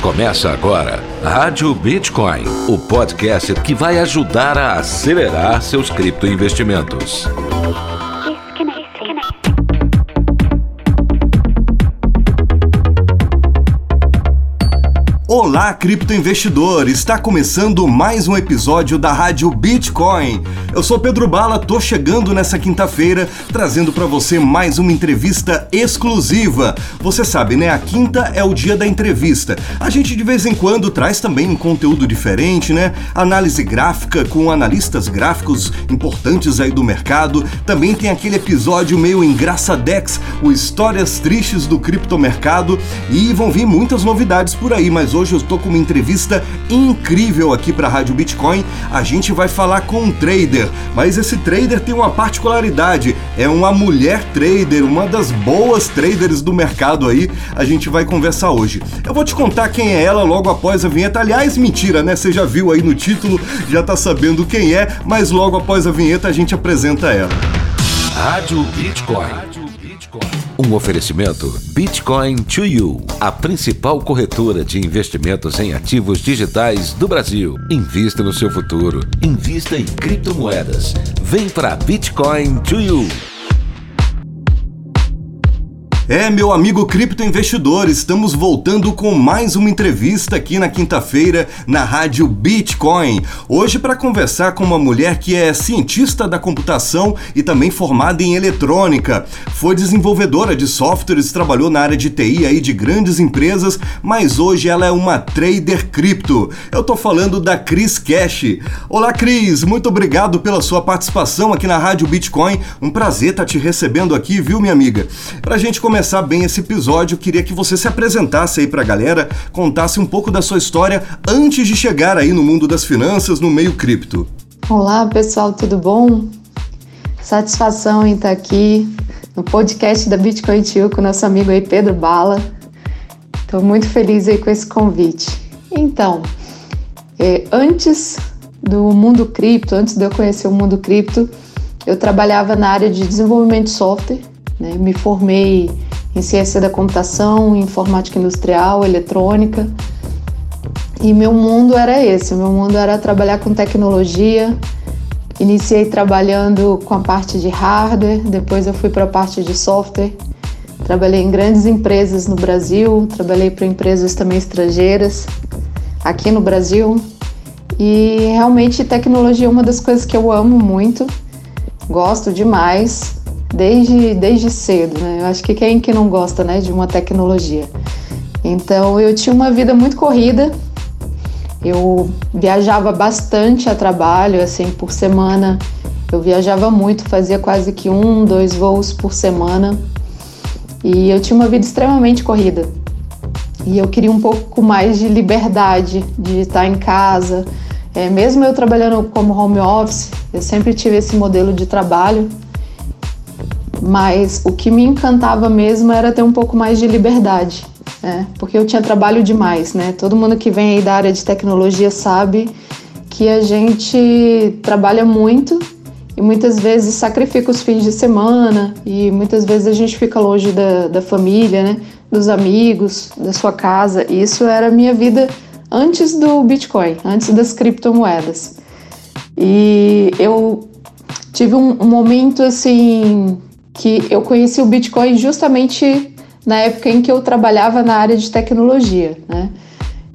Começa agora Rádio Bitcoin, o podcast que vai ajudar a acelerar seus criptoinvestimentos. Olá, criptoinvestidor! Está começando mais um episódio da Rádio Bitcoin. Eu sou Pedro Bala, tô chegando nessa quinta-feira trazendo para você mais uma entrevista exclusiva. Você sabe, né? A quinta é o dia da entrevista. A gente de vez em quando traz também um conteúdo diferente, né? Análise gráfica com analistas gráficos importantes aí do mercado. Também tem aquele episódio meio engraçadex, o Histórias Tristes do Criptomercado. E vão vir muitas novidades por aí, mas hoje estou com uma entrevista incrível aqui para a Rádio Bitcoin. A gente vai falar com um trader, mas esse trader tem uma particularidade, é uma mulher trader, uma das boas traders do mercado aí. A gente vai conversar hoje. Eu vou te contar quem é ela logo após a vinheta. Aliás, mentira, né? Você já viu aí no título, já tá sabendo quem é, mas logo após a vinheta a gente apresenta ela. Rádio Bitcoin. Um oferecimento Bitcoin to You, a principal corretora de investimentos em ativos digitais do Brasil. Invista no seu futuro. Invista em criptomoedas. Vem para Bitcoin to You. É, meu amigo criptoinvestidor, estamos voltando com mais uma entrevista aqui na quinta-feira na rádio Bitcoin. Hoje para conversar com uma mulher que é cientista da computação e também formada em eletrônica. Foi desenvolvedora de softwares, trabalhou na área de TI aí de grandes empresas, mas hoje ela é uma trader cripto. Eu tô falando da Cris Cash. Olá, Cris, muito obrigado pela sua participação aqui na rádio Bitcoin. Um prazer estar tá te recebendo aqui, viu, minha amiga? Pra gente começar começar bem esse episódio, queria que você se apresentasse aí pra galera, contasse um pouco da sua história antes de chegar aí no mundo das finanças, no meio cripto. Olá, pessoal, tudo bom? Satisfação em estar aqui no podcast da Bitcoin Tio com nosso amigo aí Pedro Bala. Estou muito feliz aí com esse convite. Então, é, antes do mundo cripto, antes de eu conhecer o mundo cripto, eu trabalhava na área de desenvolvimento de software, né? me formei em ciência da computação, informática industrial, eletrônica. E meu mundo era esse, meu mundo era trabalhar com tecnologia. Iniciei trabalhando com a parte de hardware, depois eu fui para a parte de software. Trabalhei em grandes empresas no Brasil, trabalhei para empresas também estrangeiras aqui no Brasil. E realmente tecnologia é uma das coisas que eu amo muito, gosto demais desde, desde cedo, né? Eu acho que quem que não gosta, né, de uma tecnologia. Então eu tinha uma vida muito corrida. Eu viajava bastante a trabalho, assim, por semana. Eu viajava muito, fazia quase que um, dois voos por semana. E eu tinha uma vida extremamente corrida. E eu queria um pouco mais de liberdade, de estar em casa. É, mesmo eu trabalhando como home office, eu sempre tive esse modelo de trabalho mas o que me encantava mesmo era ter um pouco mais de liberdade, né? Porque eu tinha trabalho demais, né? Todo mundo que vem aí da área de tecnologia sabe que a gente trabalha muito e muitas vezes sacrifica os fins de semana e muitas vezes a gente fica longe da, da família, né? Dos amigos, da sua casa. E isso era a minha vida antes do Bitcoin, antes das criptomoedas. E eu tive um, momento assim que eu conheci o Bitcoin justamente na época em que eu trabalhava na área de tecnologia, né?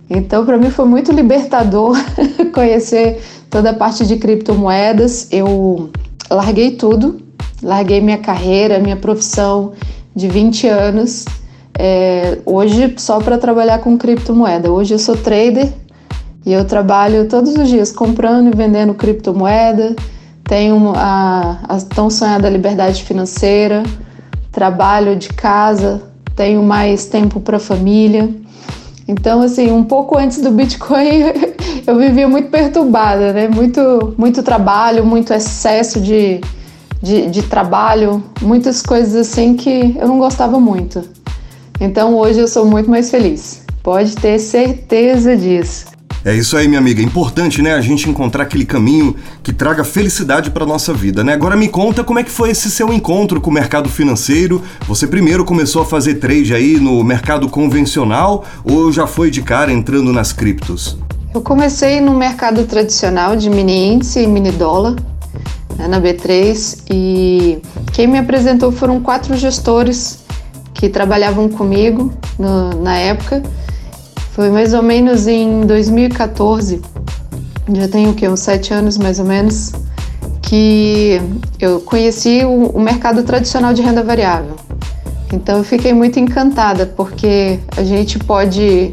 Então, para mim foi muito libertador conhecer toda a parte de criptomoedas. Eu larguei tudo, larguei minha carreira, minha profissão de 20 anos, é, hoje só para trabalhar com criptomoeda. Hoje eu sou trader e eu trabalho todos os dias comprando e vendendo criptomoeda tenho a, a tão sonhada liberdade financeira, trabalho de casa, tenho mais tempo para a família. Então, assim, um pouco antes do Bitcoin, eu vivia muito perturbada, né? Muito, muito trabalho, muito excesso de, de, de, trabalho, muitas coisas assim que eu não gostava muito. Então, hoje eu sou muito mais feliz. Pode ter certeza disso. É isso aí, minha amiga. É importante, né, a gente encontrar aquele caminho que traga felicidade para nossa vida, né? Agora me conta como é que foi esse seu encontro com o mercado financeiro. Você primeiro começou a fazer trade aí no mercado convencional ou já foi de cara entrando nas criptos? Eu comecei no mercado tradicional de mini índice e mini dólar, né, na B3, e quem me apresentou foram quatro gestores que trabalhavam comigo no, na época. Foi mais ou menos em 2014, já tenho o quê? Uns sete anos mais ou menos, que eu conheci o, o mercado tradicional de renda variável. Então eu fiquei muito encantada, porque a gente pode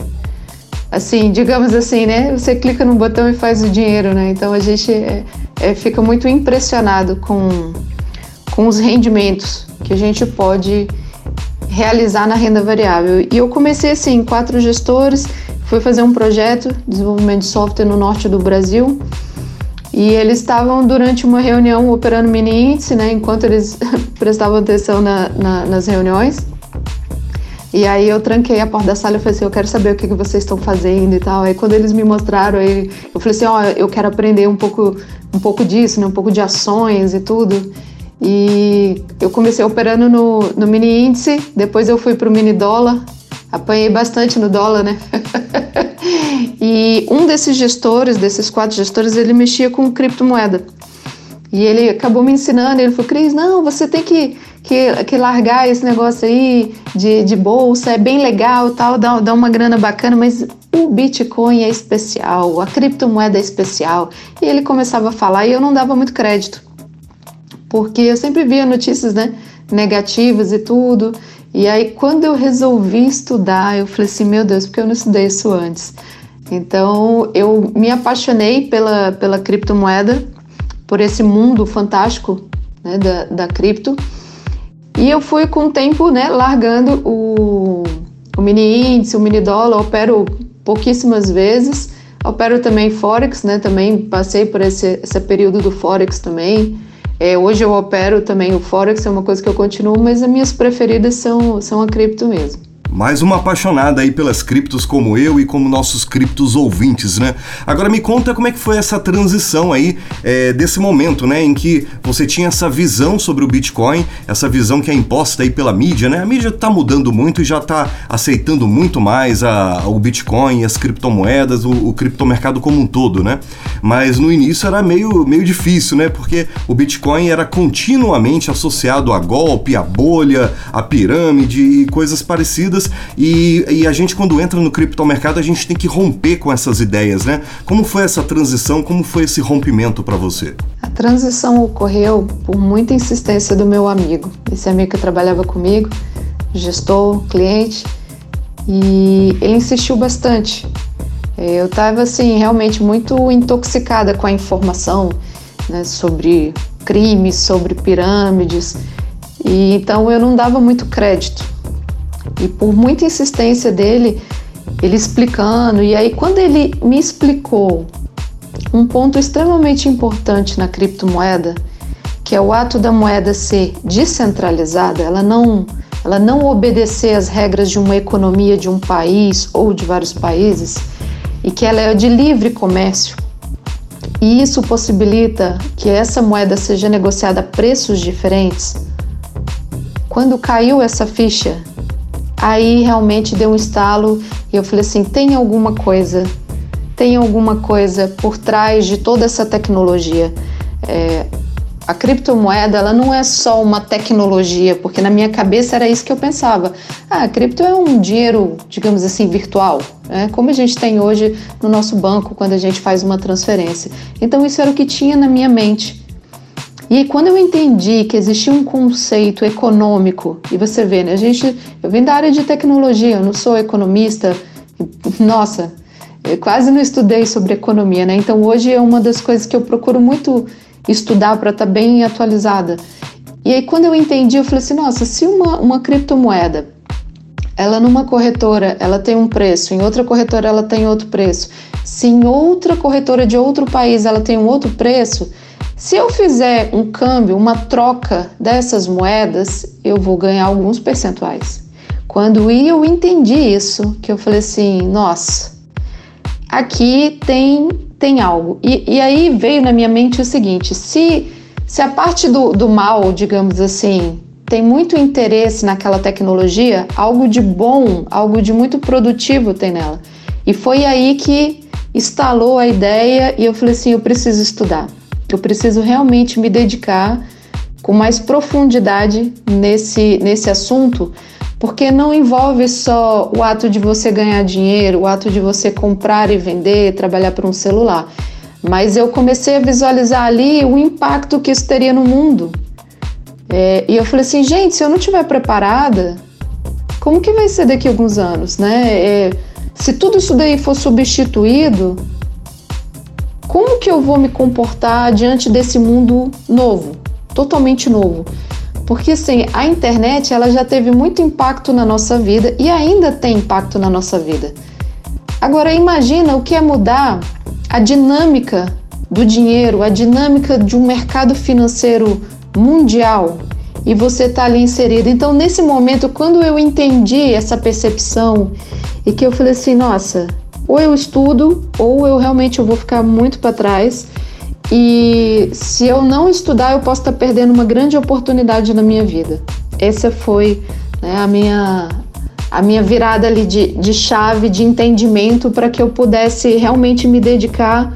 assim, digamos assim, né? Você clica no botão e faz o dinheiro, né? Então a gente é, é, fica muito impressionado com, com os rendimentos que a gente pode realizar na renda variável. E eu comecei assim, quatro gestores, fui fazer um projeto de desenvolvimento de software no norte do Brasil. E eles estavam durante uma reunião operando mini índice, né? Enquanto eles prestavam atenção na, na, nas reuniões. E aí eu tranquei a porta da sala e falei assim, eu quero saber o que, que vocês estão fazendo e tal. Aí quando eles me mostraram, aí eu falei assim, ó, oh, eu quero aprender um pouco, um pouco disso, né? Um pouco de ações e tudo. E eu comecei operando no, no mini índice, depois eu fui para o mini dólar, apanhei bastante no dólar, né? e um desses gestores, desses quatro gestores, ele mexia com criptomoeda. E ele acabou me ensinando, ele falou, Cris, não, você tem que que, que largar esse negócio aí de, de bolsa, é bem legal tal, dá, dá uma grana bacana, mas o Bitcoin é especial, a criptomoeda é especial. E ele começava a falar e eu não dava muito crédito, porque eu sempre via notícias né, negativas e tudo. E aí, quando eu resolvi estudar, eu falei assim: meu Deus, porque eu não estudei isso antes? Então, eu me apaixonei pela, pela criptomoeda, por esse mundo fantástico né, da, da cripto. E eu fui com o tempo, né, largando o, o mini índice, o mini dólar, opero pouquíssimas vezes. Opero também Forex, né? Também passei por esse, esse período do Forex também. É, hoje eu opero também o Forex, é uma coisa que eu continuo, mas as minhas preferidas são, são a cripto mesmo. Mais uma apaixonada aí pelas criptos como eu e como nossos criptos ouvintes, né? Agora me conta como é que foi essa transição aí é, desse momento, né? Em que você tinha essa visão sobre o Bitcoin, essa visão que é imposta aí pela mídia, né? A mídia tá mudando muito e já tá aceitando muito mais a, o Bitcoin, as criptomoedas, o, o criptomercado como um todo, né? Mas no início era meio, meio difícil, né? Porque o Bitcoin era continuamente associado a golpe, a bolha, a pirâmide e coisas parecidas e, e a gente quando entra no criptomercado a gente tem que romper com essas ideias, né? Como foi essa transição? Como foi esse rompimento para você? A transição ocorreu por muita insistência do meu amigo, esse amigo que trabalhava comigo, gestor, cliente, e ele insistiu bastante. Eu estava assim realmente muito intoxicada com a informação né, sobre crimes, sobre pirâmides, e então eu não dava muito crédito. E por muita insistência dele, ele explicando, e aí quando ele me explicou um ponto extremamente importante na criptomoeda, que é o ato da moeda ser descentralizada, ela não, ela não obedecer às regras de uma economia de um país ou de vários países, e que ela é de livre comércio. E isso possibilita que essa moeda seja negociada a preços diferentes. Quando caiu essa ficha Aí realmente deu um estalo e eu falei assim: tem alguma coisa, tem alguma coisa por trás de toda essa tecnologia. É, a criptomoeda ela não é só uma tecnologia, porque na minha cabeça era isso que eu pensava. Ah, a cripto é um dinheiro, digamos assim, virtual, né? como a gente tem hoje no nosso banco quando a gente faz uma transferência. Então isso era o que tinha na minha mente. E aí, quando eu entendi que existia um conceito econômico, e você vê, né? A gente, eu vim da área de tecnologia, eu não sou economista, nossa, eu quase não estudei sobre economia, né? Então, hoje é uma das coisas que eu procuro muito estudar para estar tá bem atualizada. E aí, quando eu entendi, eu falei assim: nossa, se uma, uma criptomoeda ela numa corretora ela tem um preço, em outra corretora ela tem outro preço, se em outra corretora de outro país ela tem um outro preço, se eu fizer um câmbio, uma troca dessas moedas, eu vou ganhar alguns percentuais. Quando eu entendi isso, que eu falei assim, nossa, aqui tem, tem algo. E, e aí veio na minha mente o seguinte: se, se a parte do, do mal, digamos assim, tem muito interesse naquela tecnologia, algo de bom, algo de muito produtivo tem nela. E foi aí que instalou a ideia e eu falei assim: eu preciso estudar, eu preciso realmente me dedicar com mais profundidade nesse, nesse assunto, porque não envolve só o ato de você ganhar dinheiro, o ato de você comprar e vender, trabalhar para um celular. Mas eu comecei a visualizar ali o impacto que isso teria no mundo. É, e eu falei assim, gente, se eu não estiver preparada, como que vai ser daqui a alguns anos, né? É, se tudo isso daí for substituído, como que eu vou me comportar diante desse mundo novo, totalmente novo? Porque assim, a internet ela já teve muito impacto na nossa vida e ainda tem impacto na nossa vida. Agora imagina o que é mudar a dinâmica do dinheiro, a dinâmica de um mercado financeiro mundial e você está ali inserido. Então, nesse momento, quando eu entendi essa percepção e que eu falei assim, nossa, ou eu estudo ou eu realmente eu vou ficar muito para trás. E se eu não estudar, eu posso estar tá perdendo uma grande oportunidade na minha vida. Essa foi né, a, minha, a minha virada ali de, de chave, de entendimento para que eu pudesse realmente me dedicar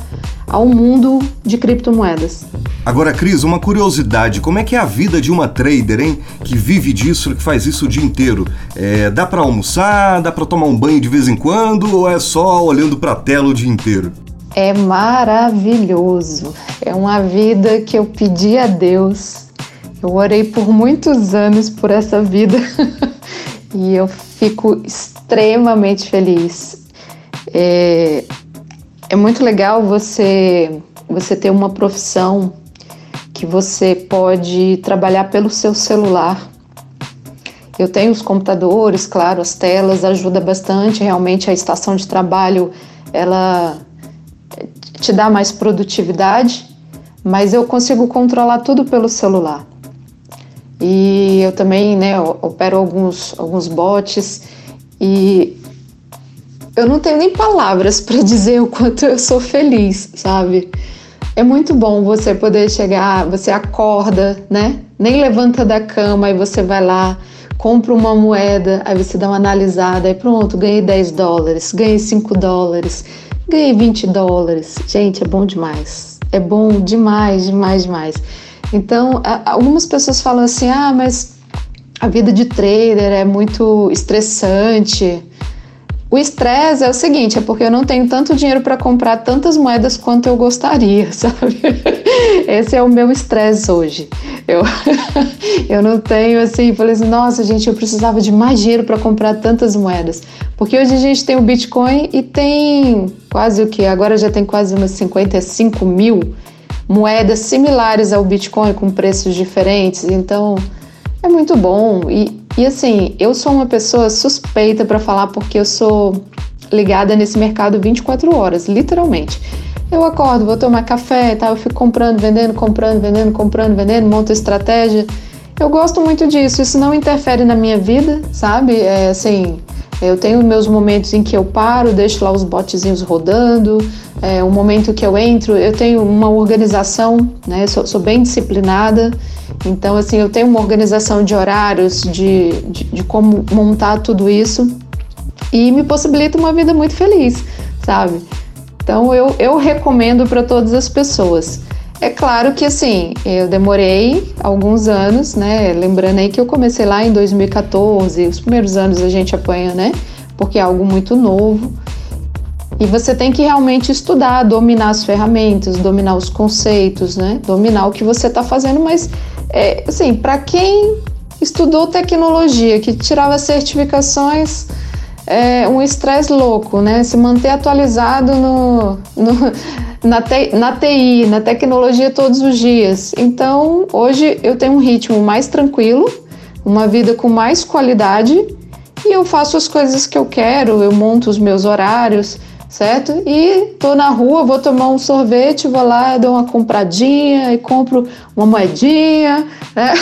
ao mundo de criptomoedas. Agora, Cris, uma curiosidade: como é que é a vida de uma trader, hein? Que vive disso, que faz isso o dia inteiro? É, dá para almoçar, dá para tomar um banho de vez em quando ou é só olhando para a tela o dia inteiro? É maravilhoso. É uma vida que eu pedi a Deus. Eu orei por muitos anos por essa vida e eu fico extremamente feliz. É, é muito legal você você ter uma profissão que você pode trabalhar pelo seu celular. Eu tenho os computadores, claro, as telas ajuda bastante. Realmente a estação de trabalho ela te dá mais produtividade, mas eu consigo controlar tudo pelo celular. E eu também, né, opero alguns alguns bots e eu não tenho nem palavras para dizer o quanto eu sou feliz, sabe? É muito bom você poder chegar, você acorda, né? Nem levanta da cama, aí você vai lá, compra uma moeda, aí você dá uma analisada, aí pronto, ganhei 10 dólares, ganhei 5 dólares, ganhei 20 dólares. Gente, é bom demais. É bom demais, demais, demais. Então, algumas pessoas falam assim: ah, mas a vida de trader é muito estressante. O estresse é o seguinte, é porque eu não tenho tanto dinheiro para comprar tantas moedas quanto eu gostaria, sabe? Esse é o meu estresse hoje. Eu, eu não tenho assim, falei assim, nossa gente, eu precisava de mais dinheiro para comprar tantas moedas. Porque hoje a gente tem o Bitcoin e tem quase o que? Agora já tem quase umas 55 mil moedas similares ao Bitcoin com preços diferentes. Então é muito bom. E e assim, eu sou uma pessoa suspeita para falar porque eu sou ligada nesse mercado 24 horas, literalmente. Eu acordo, vou tomar café e tal, eu fico comprando, vendendo, comprando, vendendo, comprando, vendendo, monto estratégia. Eu gosto muito disso, isso não interfere na minha vida, sabe? É assim, eu tenho meus momentos em que eu paro, deixo lá os botezinhos rodando, é, um momento que eu entro, eu tenho uma organização, né? Sou, sou bem disciplinada. Então, assim, eu tenho uma organização de horários, de, de, de como montar tudo isso e me possibilita uma vida muito feliz, sabe? Então, eu, eu recomendo para todas as pessoas. É claro que assim, eu demorei alguns anos, né? Lembrando aí que eu comecei lá em 2014, os primeiros anos a gente apanha, né? Porque é algo muito novo. E você tem que realmente estudar, dominar as ferramentas, dominar os conceitos, né? Dominar o que você está fazendo, mas é, assim, para quem estudou tecnologia, que tirava certificações, é um estresse louco, né? Se manter atualizado no, no na, te, na TI, na tecnologia todos os dias. Então, hoje eu tenho um ritmo mais tranquilo, uma vida com mais qualidade e eu faço as coisas que eu quero, eu monto os meus horários certo? E tô na rua, vou tomar um sorvete, vou lá, dou uma compradinha e compro uma moedinha, né?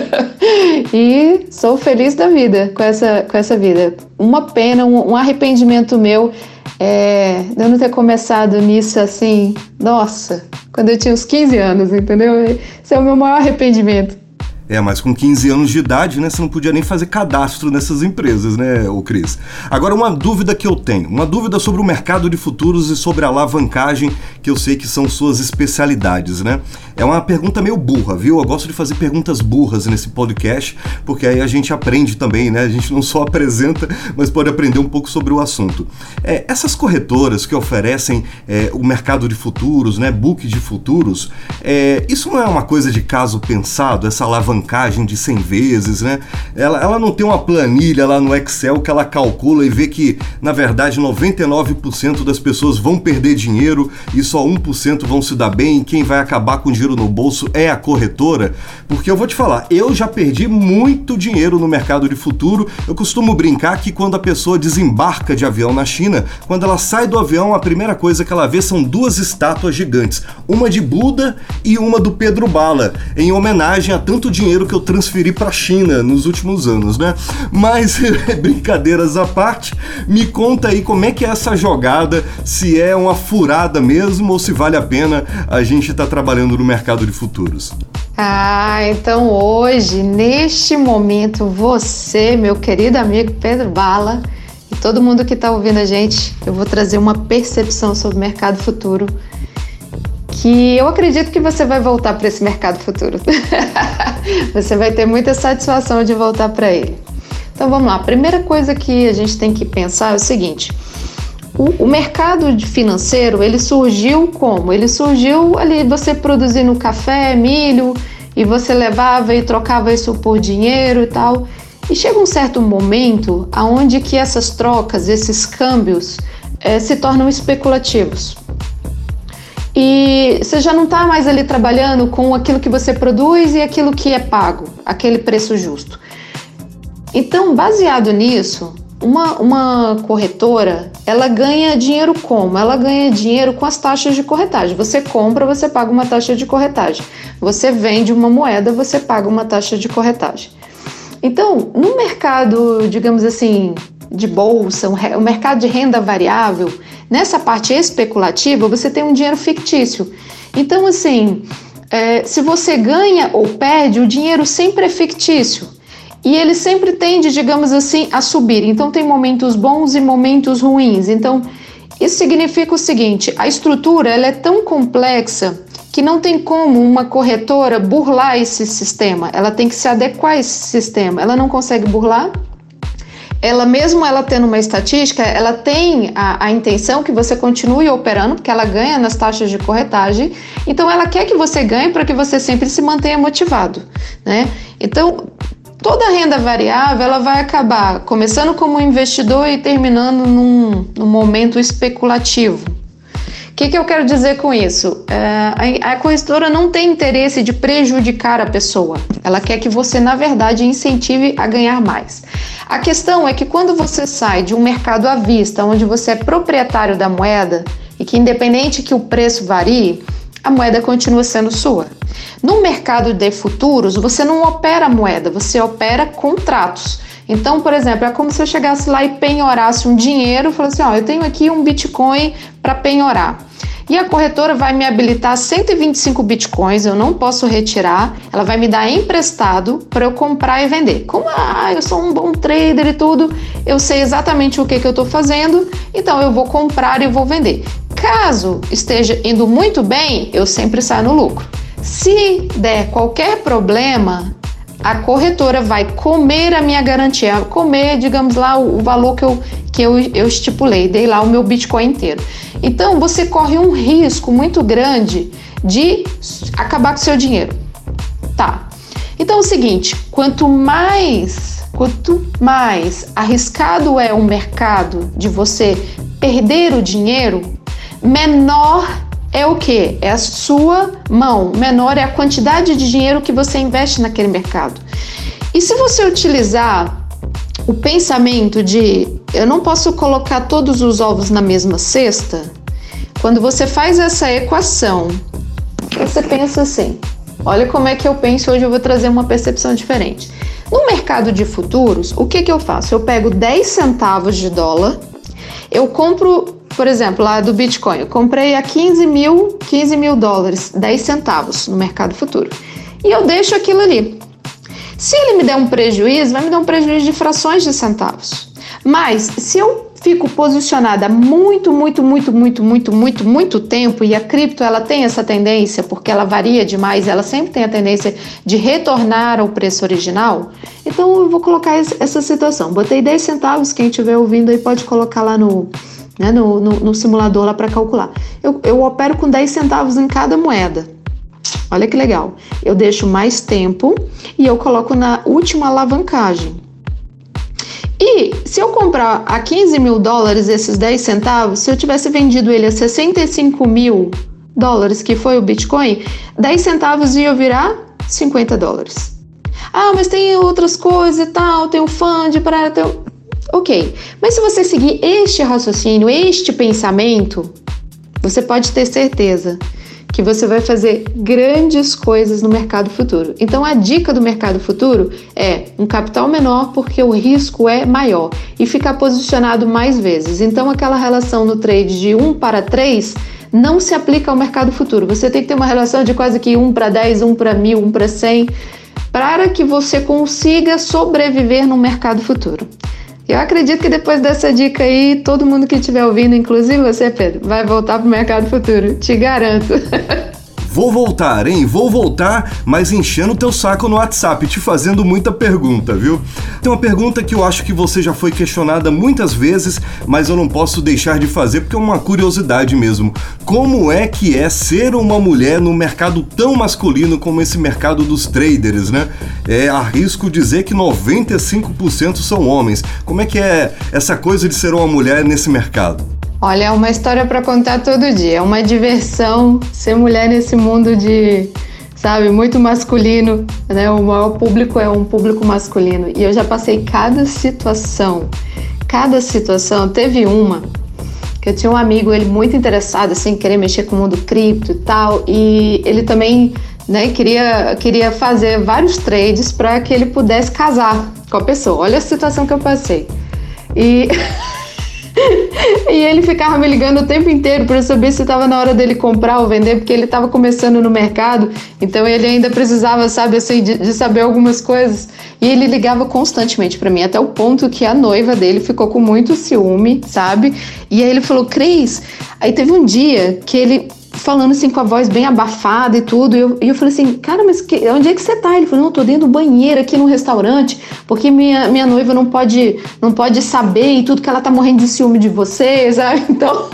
e sou feliz da vida com essa, com essa vida. Uma pena, um, um arrependimento meu é, de eu não ter começado nisso assim, nossa, quando eu tinha uns 15 anos, entendeu? Esse é o meu maior arrependimento. É, mas com 15 anos de idade, né, você não podia nem fazer cadastro nessas empresas, né, o Cris? Agora, uma dúvida que eu tenho, uma dúvida sobre o mercado de futuros e sobre a alavancagem, que eu sei que são suas especialidades, né? É uma pergunta meio burra, viu? Eu gosto de fazer perguntas burras nesse podcast, porque aí a gente aprende também, né? A gente não só apresenta, mas pode aprender um pouco sobre o assunto. É, essas corretoras que oferecem é, o mercado de futuros, né, book de futuros, é, isso não é uma coisa de caso pensado, essa alavancagem alavancagem de 100 vezes, né? Ela, ela não tem uma planilha lá no Excel que ela calcula e vê que, na verdade, 99% das pessoas vão perder dinheiro e só 1% vão se dar bem e quem vai acabar com dinheiro no bolso é a corretora. Porque eu vou te falar, eu já perdi muito dinheiro no mercado de futuro. Eu costumo brincar que quando a pessoa desembarca de avião na China, quando ela sai do avião, a primeira coisa que ela vê são duas estátuas gigantes, uma de Buda e uma do Pedro Bala, em homenagem a tanto dinheiro dinheiro que eu transferi para a China nos últimos anos, né? Mas brincadeiras à parte, me conta aí como é que é essa jogada, se é uma furada mesmo ou se vale a pena a gente estar tá trabalhando no mercado de futuros. Ah, então hoje, neste momento, você, meu querido amigo Pedro Bala, e todo mundo que está ouvindo a gente, eu vou trazer uma percepção sobre o mercado futuro que eu acredito que você vai voltar para esse mercado futuro. você vai ter muita satisfação de voltar para ele. Então vamos lá. A primeira coisa que a gente tem que pensar é o seguinte: o, o, mercado financeiro ele surgiu como? Ele surgiu ali você produzindo café, milho e você levava e trocava isso por dinheiro e tal. E chega um certo momento aonde que essas trocas, esses câmbios é, se tornam especulativos e você já não está mais ali trabalhando com aquilo que você produz e aquilo que é pago, aquele preço justo. Então, baseado nisso, uma, uma corretora ela ganha dinheiro como? Ela ganha dinheiro com as taxas de corretagem. Você compra, você paga uma taxa de corretagem. Você vende uma moeda, você paga uma taxa de corretagem. Então, no mercado, digamos assim, de bolsa, o mercado de renda variável, nessa parte especulativa, você tem um dinheiro fictício. Então, assim, é, se você ganha ou perde, o dinheiro sempre é fictício. E ele sempre tende, digamos assim, a subir. Então, tem momentos bons e momentos ruins. Então, isso significa o seguinte: a estrutura ela é tão complexa que não tem como uma corretora burlar esse sistema. Ela tem que se adequar a esse sistema. Ela não consegue burlar, ela mesmo ela tendo uma estatística, ela tem a, a, intenção que você continue operando, porque ela ganha nas taxas de corretagem. Então ela quer que você ganhe para que você sempre se mantenha motivado, né? Então toda renda variável ela vai acabar começando como investidor e terminando num, num momento especulativo. O que, que, eu quero dizer com isso? É, a, a corretora não tem interesse de prejudicar a pessoa. Ela quer que você, na verdade, incentive a ganhar mais. A questão é que quando você sai de um mercado à vista, onde você é proprietário da moeda e que, independente que o preço varie, a moeda continua sendo sua. No mercado de futuros, você não opera moeda, você opera contratos. Então, por exemplo, é como se eu chegasse lá e penhorasse um dinheiro falasse: Ó, eu tenho aqui um Bitcoin para penhorar. E a corretora vai me habilitar 125 bitcoins, eu não posso retirar, ela vai me dar emprestado para eu comprar e vender. Como ah, eu sou um bom trader e tudo, eu sei exatamente o que, que eu estou fazendo, então eu vou comprar e vou vender. Caso esteja indo muito bem, eu sempre saio no lucro. Se der qualquer problema, a corretora vai comer a minha garantia, comer, digamos lá, o, valor que eu, que eu, eu estipulei, dei lá o meu Bitcoin inteiro. Então você corre um risco muito grande de acabar com seu dinheiro. Tá. Então é o seguinte, quanto mais, quanto mais arriscado é o mercado de você perder o dinheiro, menor é o que? É a sua mão, menor é a quantidade de dinheiro que você investe naquele mercado. E se você utilizar o pensamento de eu não posso colocar todos os ovos na mesma cesta, quando você faz essa equação, você pensa assim: olha como é que eu penso, hoje eu vou trazer uma percepção diferente. No mercado de futuros, o que, que eu faço? Eu pego 10 centavos de dólar, eu compro por exemplo, lá do Bitcoin, eu comprei a 15 mil, 15 mil dólares, 10 centavos no mercado futuro. E eu deixo aquilo ali. Se ele me der um prejuízo, vai me dar um prejuízo de frações de centavos. Mas se eu fico posicionada muito, muito, muito, muito, muito, muito, muito tempo e a cripto ela tem essa tendência porque ela varia demais, ela sempre tem a tendência de retornar ao preço original. Então eu vou colocar essa situação. Botei 10 centavos, quem estiver ouvindo aí pode colocar lá no, né, no, no, no simulador lá para calcular. Eu, eu opero com 10 centavos em cada moeda. Olha que legal. Eu deixo mais tempo e eu coloco na última alavancagem. E se eu comprar a 15 mil dólares esses 10 centavos, se eu tivesse vendido ele a 65 mil dólares, que foi o Bitcoin, 10 centavos ia virar 50 dólares. Ah, mas tem outras coisas e tal, tem o fund para. Ter... Ok, mas se você seguir este raciocínio, este pensamento, você pode ter certeza que você vai fazer grandes coisas no mercado futuro. Então a dica do mercado futuro é um capital menor porque o risco é maior e ficar posicionado mais vezes. Então aquela relação no trade de 1 para 3 não se aplica ao mercado futuro. Você tem que ter uma relação de quase que 1 para 10, 1 para 1000, 1 para 100 para que você consiga sobreviver no mercado futuro. Eu acredito que depois dessa dica aí, todo mundo que estiver ouvindo, inclusive você, Pedro, vai voltar para o mercado futuro. Te garanto. Vou voltar, hein? Vou voltar, mas enchendo teu saco no WhatsApp, te fazendo muita pergunta, viu? Tem uma pergunta que eu acho que você já foi questionada muitas vezes, mas eu não posso deixar de fazer porque é uma curiosidade mesmo. Como é que é ser uma mulher no mercado tão masculino como esse mercado dos traders, né? É, arrisco dizer que 95% são homens. Como é que é essa coisa de ser uma mulher nesse mercado? Olha, é uma história para contar todo dia. É uma diversão ser mulher nesse mundo de, sabe, muito masculino, né? O maior público é um público masculino. E eu já passei cada situação, cada situação. Teve uma que eu tinha um amigo, ele muito interessado, assim, querer mexer com o mundo cripto e tal, e ele também, né, queria, queria fazer vários trades para que ele pudesse casar com a pessoa. Olha a situação que eu passei. E e ele ficava me ligando o tempo inteiro para saber se estava na hora dele comprar ou vender, porque ele estava começando no mercado, então ele ainda precisava, sabe, assim, de, de saber algumas coisas. E ele ligava constantemente para mim, até o ponto que a noiva dele ficou com muito ciúme, sabe? E aí ele falou: Cris. Aí teve um dia que ele falando assim com a voz bem abafada e tudo. E eu, e eu falei assim, cara, mas que, onde é que você tá? Ele falou, não, tô dentro do banheiro aqui no restaurante, porque minha, minha noiva não pode, não pode saber e tudo que ela tá morrendo de ciúme de você, sabe? Então,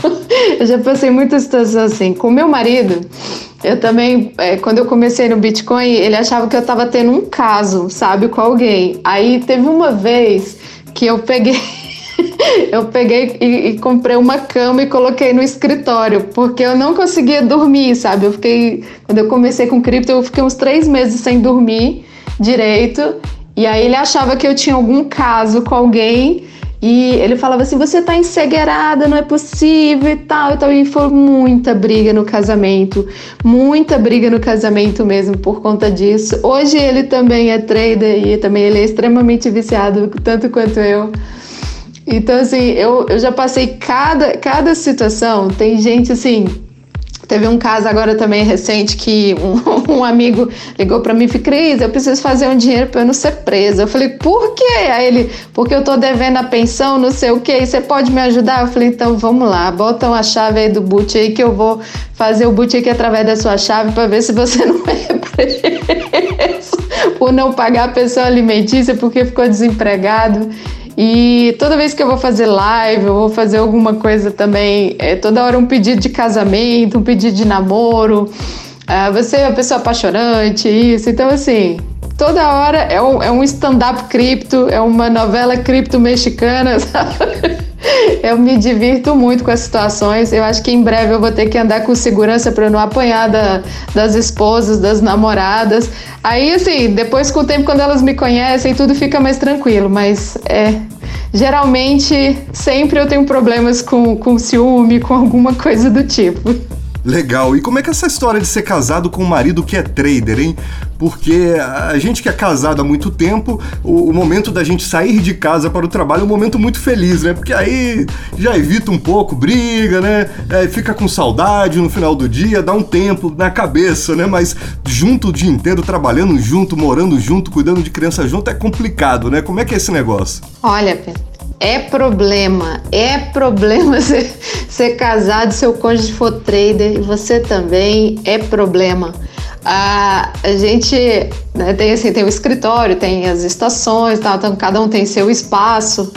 eu já passei muitas situações assim. Com meu marido, eu também, é, quando eu comecei no Bitcoin, ele achava que eu tava tendo um caso, sabe, com alguém. Aí teve uma vez que eu peguei eu peguei e, e, comprei uma cama e coloquei no escritório, porque eu não conseguia dormir, sabe? Eu fiquei. Quando eu comecei com cripto, eu fiquei uns três meses sem dormir direito. E aí ele achava que eu tinha algum caso com alguém. E ele falava assim: você tá ensegueirada, não é possível e tal. Então, e foi muita briga no casamento, muita briga no casamento mesmo por conta disso. Hoje ele também é trader e também ele é extremamente viciado, tanto quanto eu. Então, assim, eu, eu já passei cada, cada situação. Tem gente assim. Teve um caso agora também recente que um, um amigo ligou para mim e falou: Cris, eu preciso fazer um dinheiro para eu não ser presa. Eu falei: por quê? Aí ele: porque eu tô devendo a pensão, não sei o quê, você pode me ajudar? Eu falei: então vamos lá, bota uma chave aí do boot aí que eu vou fazer o boot aqui através da sua chave para ver se você não é preso por não pagar a pensão alimentícia porque ficou desempregado. E toda vez que eu vou fazer live, eu vou fazer alguma coisa também, é toda hora um pedido de casamento, um pedido de namoro. É, você é uma pessoa apaixonante, isso. Então, assim, toda hora é um, é um stand-up cripto, é uma novela cripto mexicana, sabe? Eu me divirto muito com as situações. Eu acho que em breve eu vou ter que andar com segurança para não apanhar da, das esposas, das namoradas. Aí, assim, depois com o tempo, quando elas me conhecem, tudo fica mais tranquilo. Mas é. Geralmente, sempre eu tenho problemas com, com ciúme, com alguma coisa do tipo. Legal. E como é que é essa história de ser casado com um marido que é trader, hein? Porque a gente que é casado há muito tempo, o, o momento da gente sair de casa para o trabalho é um momento muito feliz, né? Porque aí já evita um pouco briga, né? É, fica com saudade no final do dia, dá um tempo na cabeça, né? Mas junto o dia inteiro, trabalhando junto, morando junto, cuidando de criança junto, é complicado, né? Como é que é esse negócio? Olha, Pedro é problema, é problema ser, ser casado, seu cônjuge for trader, e você também é problema. A, gente né, tem assim, tem o escritório, tem as estações, tal, então cada um tem seu espaço.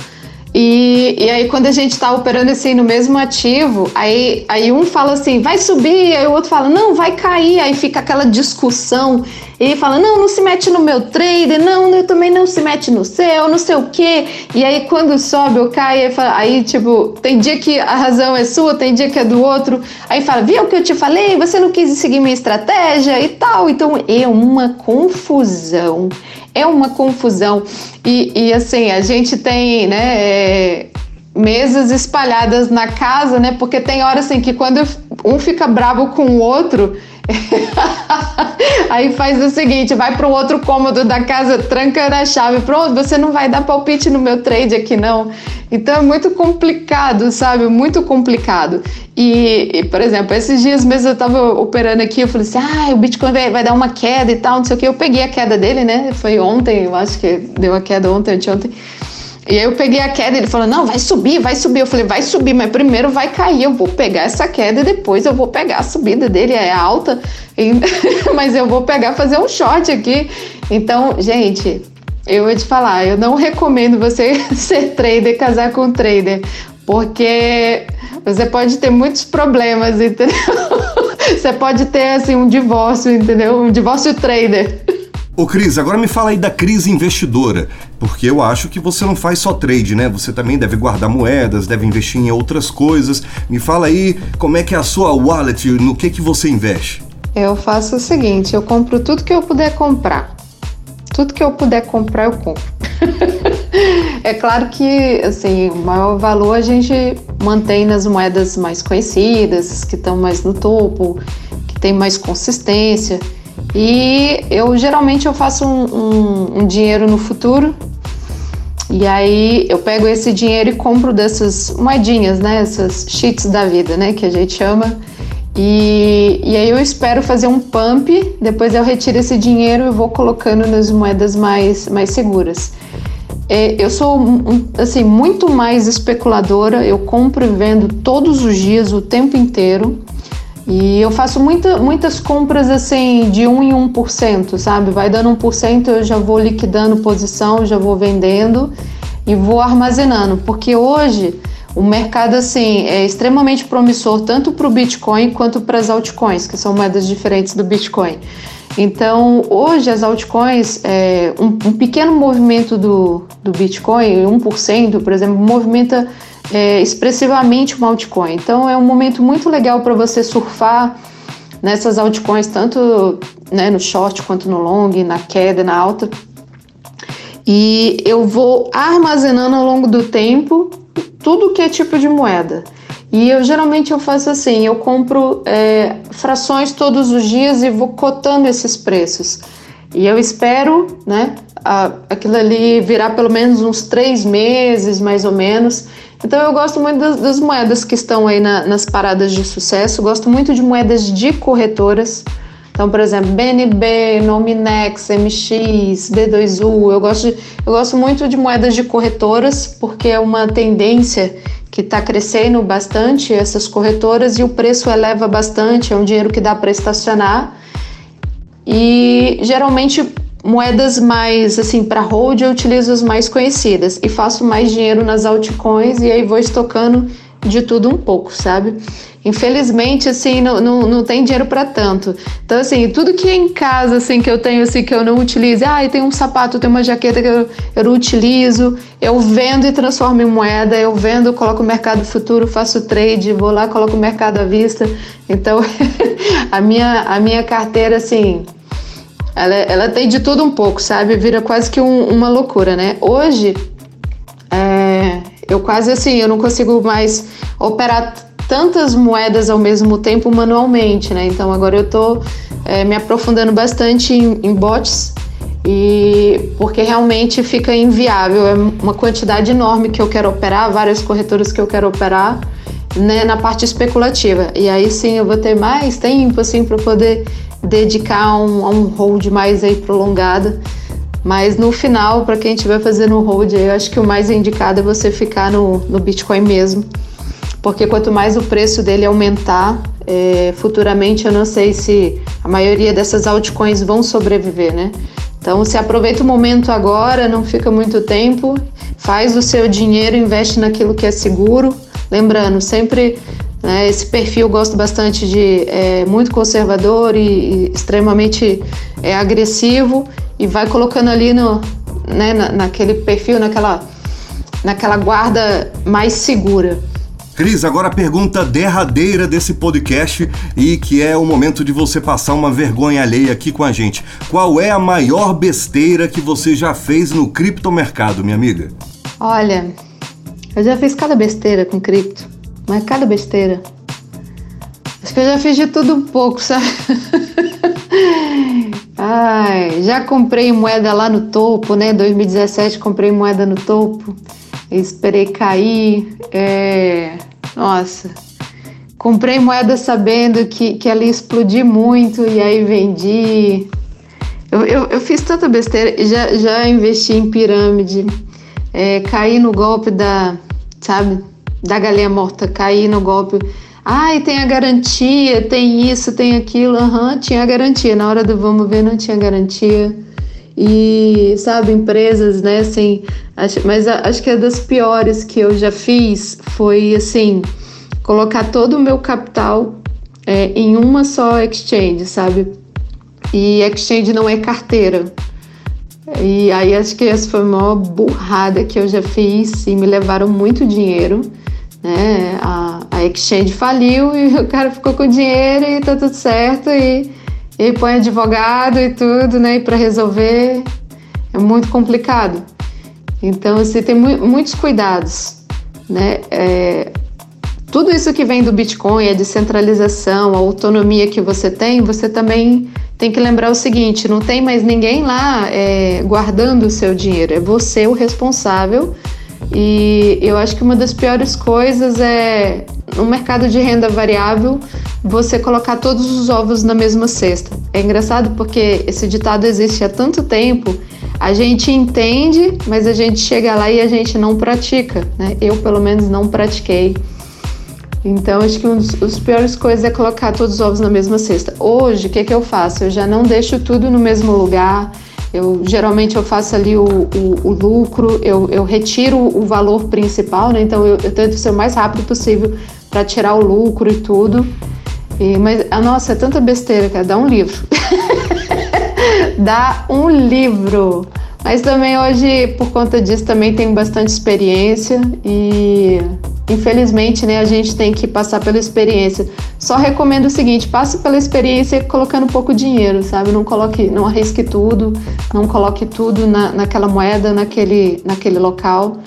E, e aí, quando a gente está operando assim no mesmo ativo, aí, aí um fala assim, vai subir, aí o outro fala, não, vai cair, aí fica aquela discussão. E fala, não, não se mete no meu trader, não, eu também não se mete no seu, não sei o quê. E aí, quando sobe ou cai, aí, fala, aí, tipo, tem dia que a razão é sua, tem dia que é do outro. Aí fala, viu o que eu te falei? Você não quis seguir minha estratégia e tal. Então, é uma confusão é uma confusão. E, e assim, a gente tem, né, é, mesas espalhadas na casa, né? Porque tem horas assim que quando um fica bravo com o outro, Aí faz o seguinte, vai para o outro cômodo da casa, tranca na chave, pronto, você não vai dar palpite no meu trade aqui não. Então é muito complicado, sabe? Muito complicado. E, e por exemplo, esses dias mesmo eu estava operando aqui, eu falei assim, ah, o Bitcoin vai, vai, dar uma queda e tal, não sei o que. Eu peguei a queda dele, né? Foi ontem, eu acho que deu a queda ontem, anteontem. E aí eu peguei a queda, ele falou: "Não, vai subir, vai subir". Eu falei: "Vai subir, mas primeiro vai cair. Eu vou pegar essa queda e depois eu vou pegar a subida dele, é alta, e... mas eu vou pegar fazer um short aqui". Então, gente, eu vou te falar, eu não recomendo você ser trader, casar com trader, porque você pode ter muitos problemas, entendeu? Você pode ter assim um divórcio, entendeu? Um divórcio trader. Ô Cris, agora me fala aí da crise investidora, porque eu acho que você não faz só trade, né? Você também deve guardar moedas, deve investir em outras coisas. Me fala aí como é que é a sua wallet, no que que você investe? Eu faço o seguinte, eu compro tudo que eu puder comprar. Tudo que eu puder comprar, eu compro. é claro que, assim, o maior valor a gente mantém nas moedas mais conhecidas, que estão mais no topo, que tem mais consistência. E eu geralmente eu faço um, um, um dinheiro no futuro. E aí eu pego esse dinheiro e compro dessas moedinhas, né? Essas cheats da vida, né? Que a gente chama. E, e aí eu espero fazer um pump, depois eu retiro esse dinheiro e vou colocando nas moedas mais, mais seguras. É, eu sou assim muito mais especuladora, eu compro e vendo todos os dias, o tempo inteiro. E eu faço muita, muitas compras assim de 1 em 1%, sabe? Vai dando 1%, eu já vou liquidando posição, já vou vendendo e vou armazenando, porque hoje o mercado assim é extremamente promissor tanto para o Bitcoin quanto para as altcoins, que são moedas diferentes do Bitcoin. Então, hoje as altcoins, é, um, um, pequeno movimento do, do Bitcoin, 1%, por exemplo, movimenta é, expressivamente uma altcoin. Então é um momento muito legal para você surfar nessas altcoins, tanto né, no short quanto no long, na queda, na alta. E eu vou armazenando ao longo do tempo tudo que é tipo de moeda. E eu geralmente eu faço assim, eu compro é, frações todos os dias e vou cotando esses preços. E eu espero, né, aquilo ali virar pelo menos uns três meses, mais ou menos. Então eu gosto muito das, das moedas que estão aí na, nas paradas de sucesso, gosto muito de moedas de corretoras. Então, por exemplo, BNB, Nominex, MX, B2U, eu gosto, de, eu gosto muito de moedas de corretoras porque é uma tendência que está crescendo bastante essas corretoras e o preço eleva bastante, é um dinheiro que dá para estacionar. E geralmente moedas mais assim para hold eu utilizo as mais conhecidas e faço mais dinheiro nas altcoins e aí vou estocando de tudo um pouco, sabe? Infelizmente, assim, não, não, não tem dinheiro para tanto. Então, assim, tudo que é em casa, assim, que eu tenho, assim, que eu não utilizo, ah, tem um sapato, tem uma jaqueta que eu, eu não utilizo, eu vendo e transformo em moeda, eu vendo, coloco o mercado futuro, faço trade, vou lá, coloco o mercado à vista. Então, a minha, a minha carteira, assim, ela, ela tem de tudo um pouco, sabe? Vira quase que um, uma loucura, né? Hoje, é, eu quase assim, eu não consigo mais operar tantas moedas ao mesmo tempo manualmente, né? Então agora eu estou é, me aprofundando bastante em, em bots e porque realmente fica inviável, é uma quantidade enorme que eu quero operar, várias corretoras que eu quero operar, né, na parte especulativa. E aí sim eu vou ter mais tempo assim para poder dedicar um, a um hold mais aí prolongado. Mas no final, para quem estiver fazendo hold, eu acho que o mais indicado é você ficar no, no Bitcoin mesmo. Porque quanto mais o preço dele aumentar, é, futuramente eu não sei se a maioria dessas altcoins vão sobreviver, né? Então, se aproveita o momento agora, não fica muito tempo, faz o seu dinheiro, investe naquilo que é seguro. Lembrando, sempre né, esse perfil gosto bastante de é, muito conservador e, e extremamente é, agressivo e vai colocando ali no, né, na, naquele perfil, naquela, naquela guarda mais segura. Cris, agora a pergunta derradeira desse podcast e que é o momento de você passar uma vergonha alheia aqui com a gente. Qual é a maior besteira que você já fez no criptomercado, minha amiga? Olha, eu já fiz cada besteira com cripto, mas cada besteira. Acho que eu já fiz de tudo um pouco, sabe? Ai, já comprei moeda lá no topo, né? 2017 comprei moeda no topo esperei cair. É... Nossa, comprei moeda sabendo que, que ela ia explodir muito e aí vendi. Eu, eu, eu fiz tanta besteira, já, já investi em pirâmide, é, caí no golpe da, sabe, da galinha morta, caí no golpe. Ai, tem a garantia, tem isso, tem aquilo, aham, uhum, tinha a garantia. Na hora do vamos ver, não tinha garantia. E sabe empresas né assim acho, mas acho que é das piores que eu já fiz foi assim colocar todo o meu capital é, em uma só exchange sabe? E exchange não é carteira. E aí acho que essa foi a maior burrada que eu já fiz e me levaram muito dinheiro né a, a exchange faliu e o cara ficou com dinheiro e tá tudo certo e e põe advogado e tudo, né? E para resolver é muito complicado. Então você tem mu muitos cuidados, né? É, tudo isso que vem do Bitcoin, a descentralização, a autonomia que você tem, você também tem que lembrar o seguinte: não tem mais ninguém lá é, guardando o seu dinheiro, é você o responsável. E eu acho que uma das piores coisas é no mercado de renda variável você colocar todos os ovos na mesma cesta. É engraçado porque esse ditado existe há tanto tempo, a gente entende, mas a gente chega lá e a gente não pratica, né? Eu, pelo menos, não pratiquei. Então, acho que uma das piores coisas é colocar todos os ovos na mesma cesta. Hoje, o que, que eu faço? Eu já não deixo tudo no mesmo lugar. Eu geralmente eu faço ali o, o, o lucro, eu, eu, retiro o valor principal, né? Então eu, eu tento ser o mais rápido possível para tirar o lucro e tudo. E, mas, a ah, nossa, é tanta besteira, cara. Dá um livro. Dá um livro. Mas também hoje, por conta disso, também tenho bastante experiência e infelizmente, né, a gente tem que passar pela experiência. Só recomendo o seguinte: passe pela experiência colocando pouco dinheiro, sabe? Não coloque, não arrisque tudo, não coloque tudo na, naquela moeda, naquele, naquele local,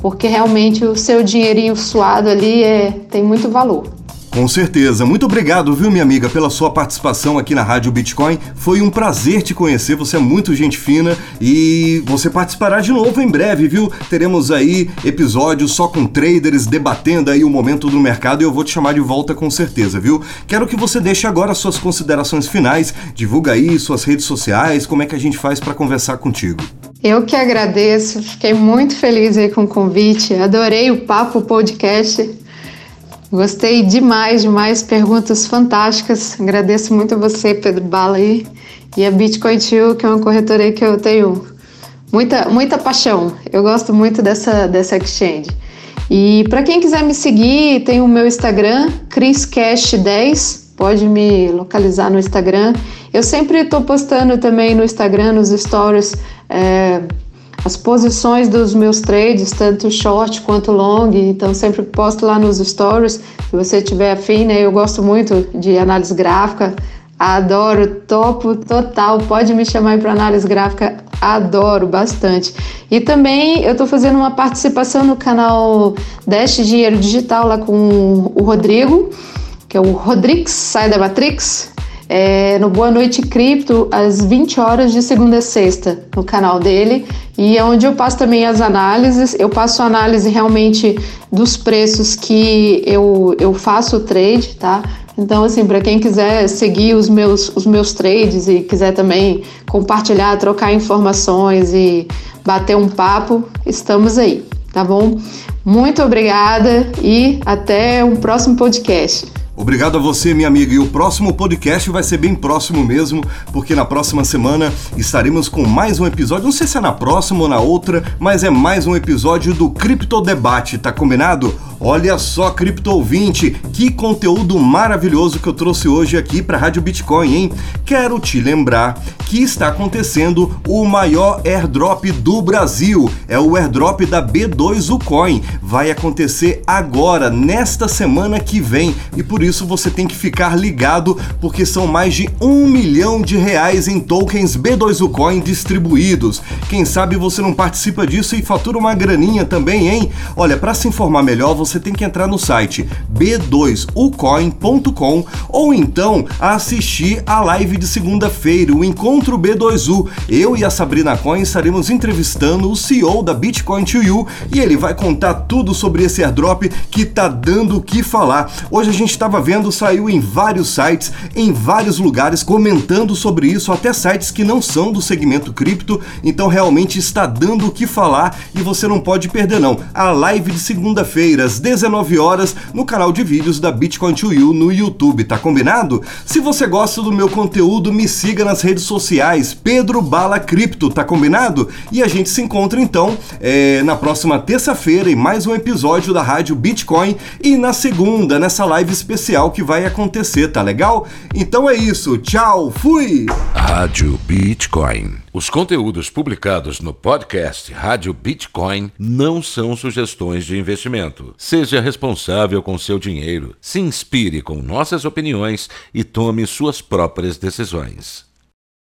porque realmente o seu dinheirinho suado ali é, tem muito valor. Com certeza. Muito obrigado, viu, minha amiga, pela sua participação aqui na Rádio Bitcoin. Foi um prazer te conhecer. Você é muito gente fina e você participará de novo em breve, viu? Teremos aí episódios só com traders debatendo aí o momento do mercado e eu vou te chamar de volta com certeza, viu? Quero que você deixe agora suas considerações finais, divulga aí suas redes sociais, como é que a gente faz para conversar contigo. Eu que agradeço, fiquei muito feliz aí com o convite, adorei o papo podcast. Gostei demais, demais, perguntas fantásticas. Agradeço muito a você, Pedro Bala aí, e a Bitcoin Tio, que é uma corretora que eu tenho muita, muita paixão. Eu gosto muito dessa, dessa exchange. E para quem quiser me seguir, tem o meu Instagram, ChrisCash10, pode me localizar no Instagram. Eu sempre estou postando também no Instagram, nos stories, é, as posições dos meus trades, tanto short quanto long, então sempre posto lá nos stories, se você tiver afim, né? Eu gosto muito de análise gráfica, Adoro, topo total. Pode me chamar para análise gráfica, adoro bastante. E também eu estou fazendo uma participação no canal Dash Dinheiro Digital lá com o Rodrigo, que é o Rodrix, sai da Matrix. É, no Boa Noite Cripto, às 20 horas de segunda a sexta, no canal dele. E é onde eu passo também as análises. Eu passo análise realmente dos preços que eu, eu faço o trade, tá? Então, assim, para quem quiser seguir os meus, os meus trades e quiser também compartilhar, trocar informações e bater um papo, estamos aí, tá bom? Muito obrigada e até um próximo podcast. Obrigado a você, minha amiga. E o próximo podcast vai ser bem próximo mesmo, porque na próxima semana estaremos com mais um episódio. Não sei se é na próxima ou na outra, mas é mais um episódio do Cripto Debate, tá combinado? Olha só, cripto ouvinte, que conteúdo maravilhoso que eu trouxe hoje aqui para a Rádio Bitcoin, hein? Quero te lembrar que está acontecendo o maior airdrop do Brasil. É o airdrop da B2 Ucoin. Vai acontecer agora, nesta semana que vem, e por você tem que ficar ligado, porque são mais de um milhão de reais em tokens B2 Ucoin distribuídos. Quem sabe você não participa disso e fatura uma graninha também, hein? Olha, para se informar melhor, você você tem que entrar no site b2ucoin.com ou então assistir a live de segunda-feira, o Encontro B2U. Eu e a Sabrina Coin estaremos entrevistando o CEO da Bitcoin to You e ele vai contar tudo sobre esse airdrop que tá dando o que falar. Hoje a gente estava vendo, saiu em vários sites, em vários lugares comentando sobre isso, até sites que não são do segmento cripto, então realmente está dando o que falar e você não pode perder não. A live de segunda-feira, às 19 horas, no canal de vídeos da Bitcoin to You no YouTube, tá combinado? Se você gosta do meu conteúdo, me siga nas redes sociais, Pedro Bala Cripto, tá combinado? E a gente se encontra então é, na próxima terça-feira em mais um episódio da Rádio Bitcoin e na segunda, nessa live especial que vai acontecer, tá legal? Então é isso, tchau, fui! Rádio Bitcoin. Os conteúdos publicados no podcast Rádio Bitcoin não são sugestões de investimento. Seja responsável com seu dinheiro, se inspire com nossas opiniões e tome suas próprias decisões.